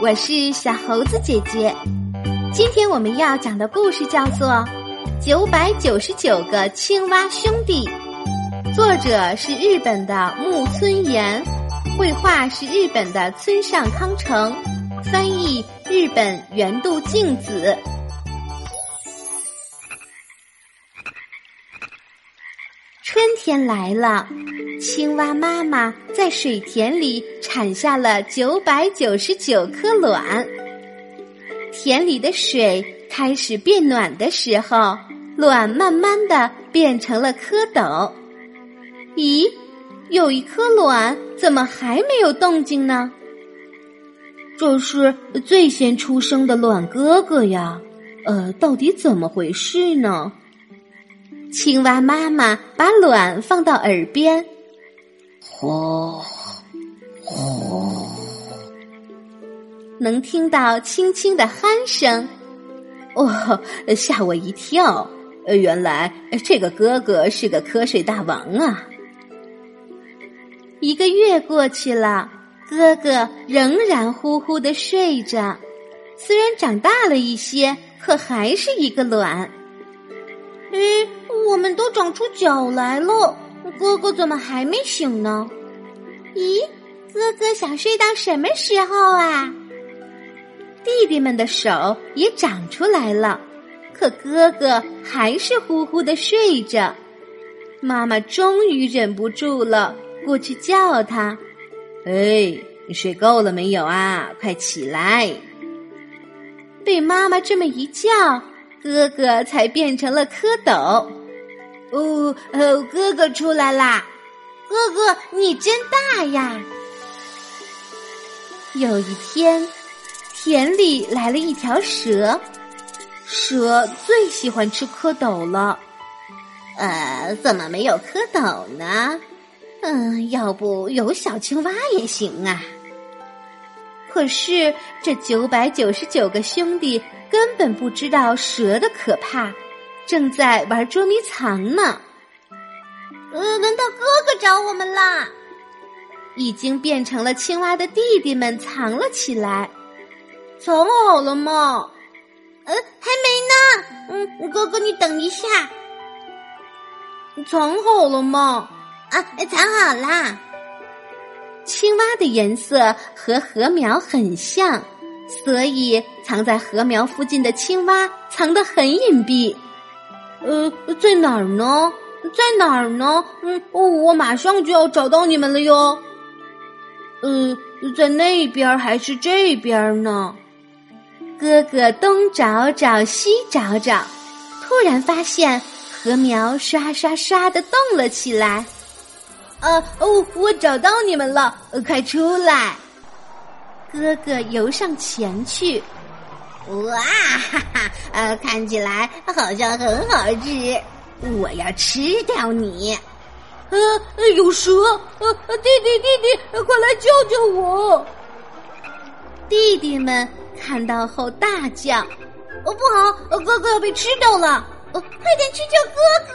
我是小猴子姐姐。今天我们要讲的故事叫做《九百九十九个青蛙兄弟》，作者是日本的木村岩，绘画是日本的村上康成，翻译日本原渡静子。春天来了，青蛙妈妈在水田里产下了九百九十九颗卵。田里的水开始变暖的时候，卵慢慢的变成了蝌蚪。咦，有一颗卵怎么还没有动静呢？这是最先出生的卵哥哥呀，呃，到底怎么回事呢？青蛙妈妈把卵放到耳边，呼呼，能听到轻轻的鼾声。哦，吓我一跳！原来这个哥哥是个瞌睡大王啊！一个月过去了，哥哥仍然呼呼的睡着，虽然长大了一些，可还是一个卵。嗯。我们都长出脚来了，哥哥怎么还没醒呢？咦，哥哥想睡到什么时候啊？弟弟们的手也长出来了，可哥哥还是呼呼的睡着。妈妈终于忍不住了，过去叫他：“哎，你睡够了没有啊？快起来！”被妈妈这么一叫，哥哥才变成了蝌蚪。哦，哦，哥哥出来啦！哥哥，你真大呀！有一天，田里来了一条蛇，蛇最喜欢吃蝌蚪了。呃，怎么没有蝌蚪呢？嗯，要不有小青蛙也行啊。可是这九百九十九个兄弟根本不知道蛇的可怕。正在玩捉迷藏呢。呃，轮到哥哥找我们啦！已经变成了青蛙的弟弟们藏了起来。藏好了吗？呃，还没呢。嗯，哥哥，你等一下。藏好了吗？啊，藏好啦。青蛙的颜色和禾苗很像，所以藏在禾苗附近的青蛙藏得很隐蔽。呃，在哪儿呢？在哪儿呢？嗯，我马上就要找到你们了哟。呃，在那边还是这边呢？哥哥东找找西找找，突然发现禾苗刷刷刷的动了起来。啊哦，我找到你们了，快出来！哥哥游上前去。哇哈哈！呃，看起来好像很好吃，我要吃掉你！呃，有蛇！呃，弟弟，弟弟，快来救救我！弟弟们看到后大叫：“哦，不好，哥哥要被吃掉了！哦快点去救哥哥！”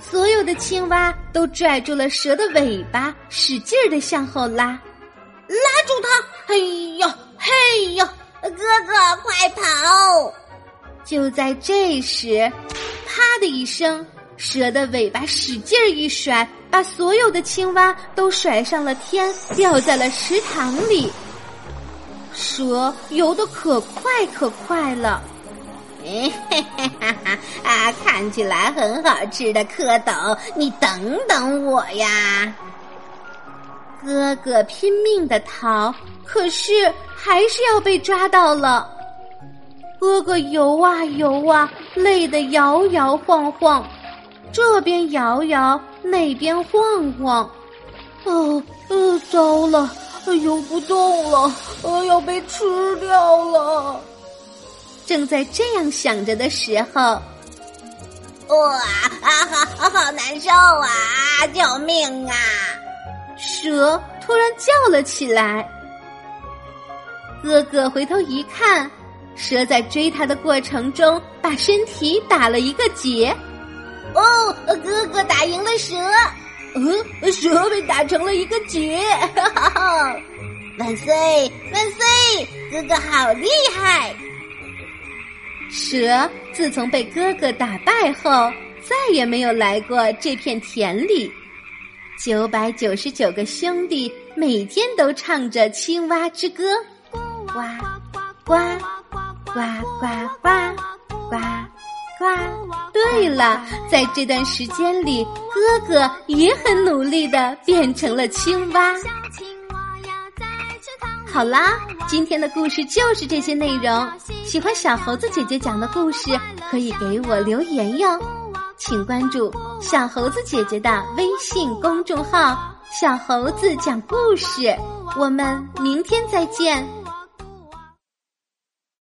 所有的青蛙都拽住了蛇的尾巴，使劲的向后拉，拉住他！哎呦，嘿呦！哥哥，快跑！就在这时，啪的一声，蛇的尾巴使劲一甩，把所有的青蛙都甩上了天，掉在了池塘里。蛇游得可快可快了，哎嘿嘿哈哈啊！看起来很好吃的蝌蚪，你等等我呀！哥哥拼命的逃。可是还是要被抓到了。哥哥游啊游啊，累得摇摇晃晃，这边摇摇，那边晃晃。哦，呃，糟了，游不动了，呃，要被吃掉了。正在这样想着的时候，哇啊好好难受啊！救命啊！蛇突然叫了起来。哥哥回头一看，蛇在追他的过程中把身体打了一个结。哦，哥哥打赢了蛇。嗯，蛇被打成了一个结。万岁万岁，哥哥好厉害！蛇自从被哥哥打败后，再也没有来过这片田里。九百九十九个兄弟每天都唱着青蛙之歌，呱呱呱呱呱呱呱呱。对了，在这段时间里，哥哥也很努力的变成了青蛙。好啦，今天的故事就是这些内容。喜欢小猴子姐姐讲的故事，可以给我留言哟。请关注小猴子姐姐的微信公众号“小猴子讲故事”。我们明天再见。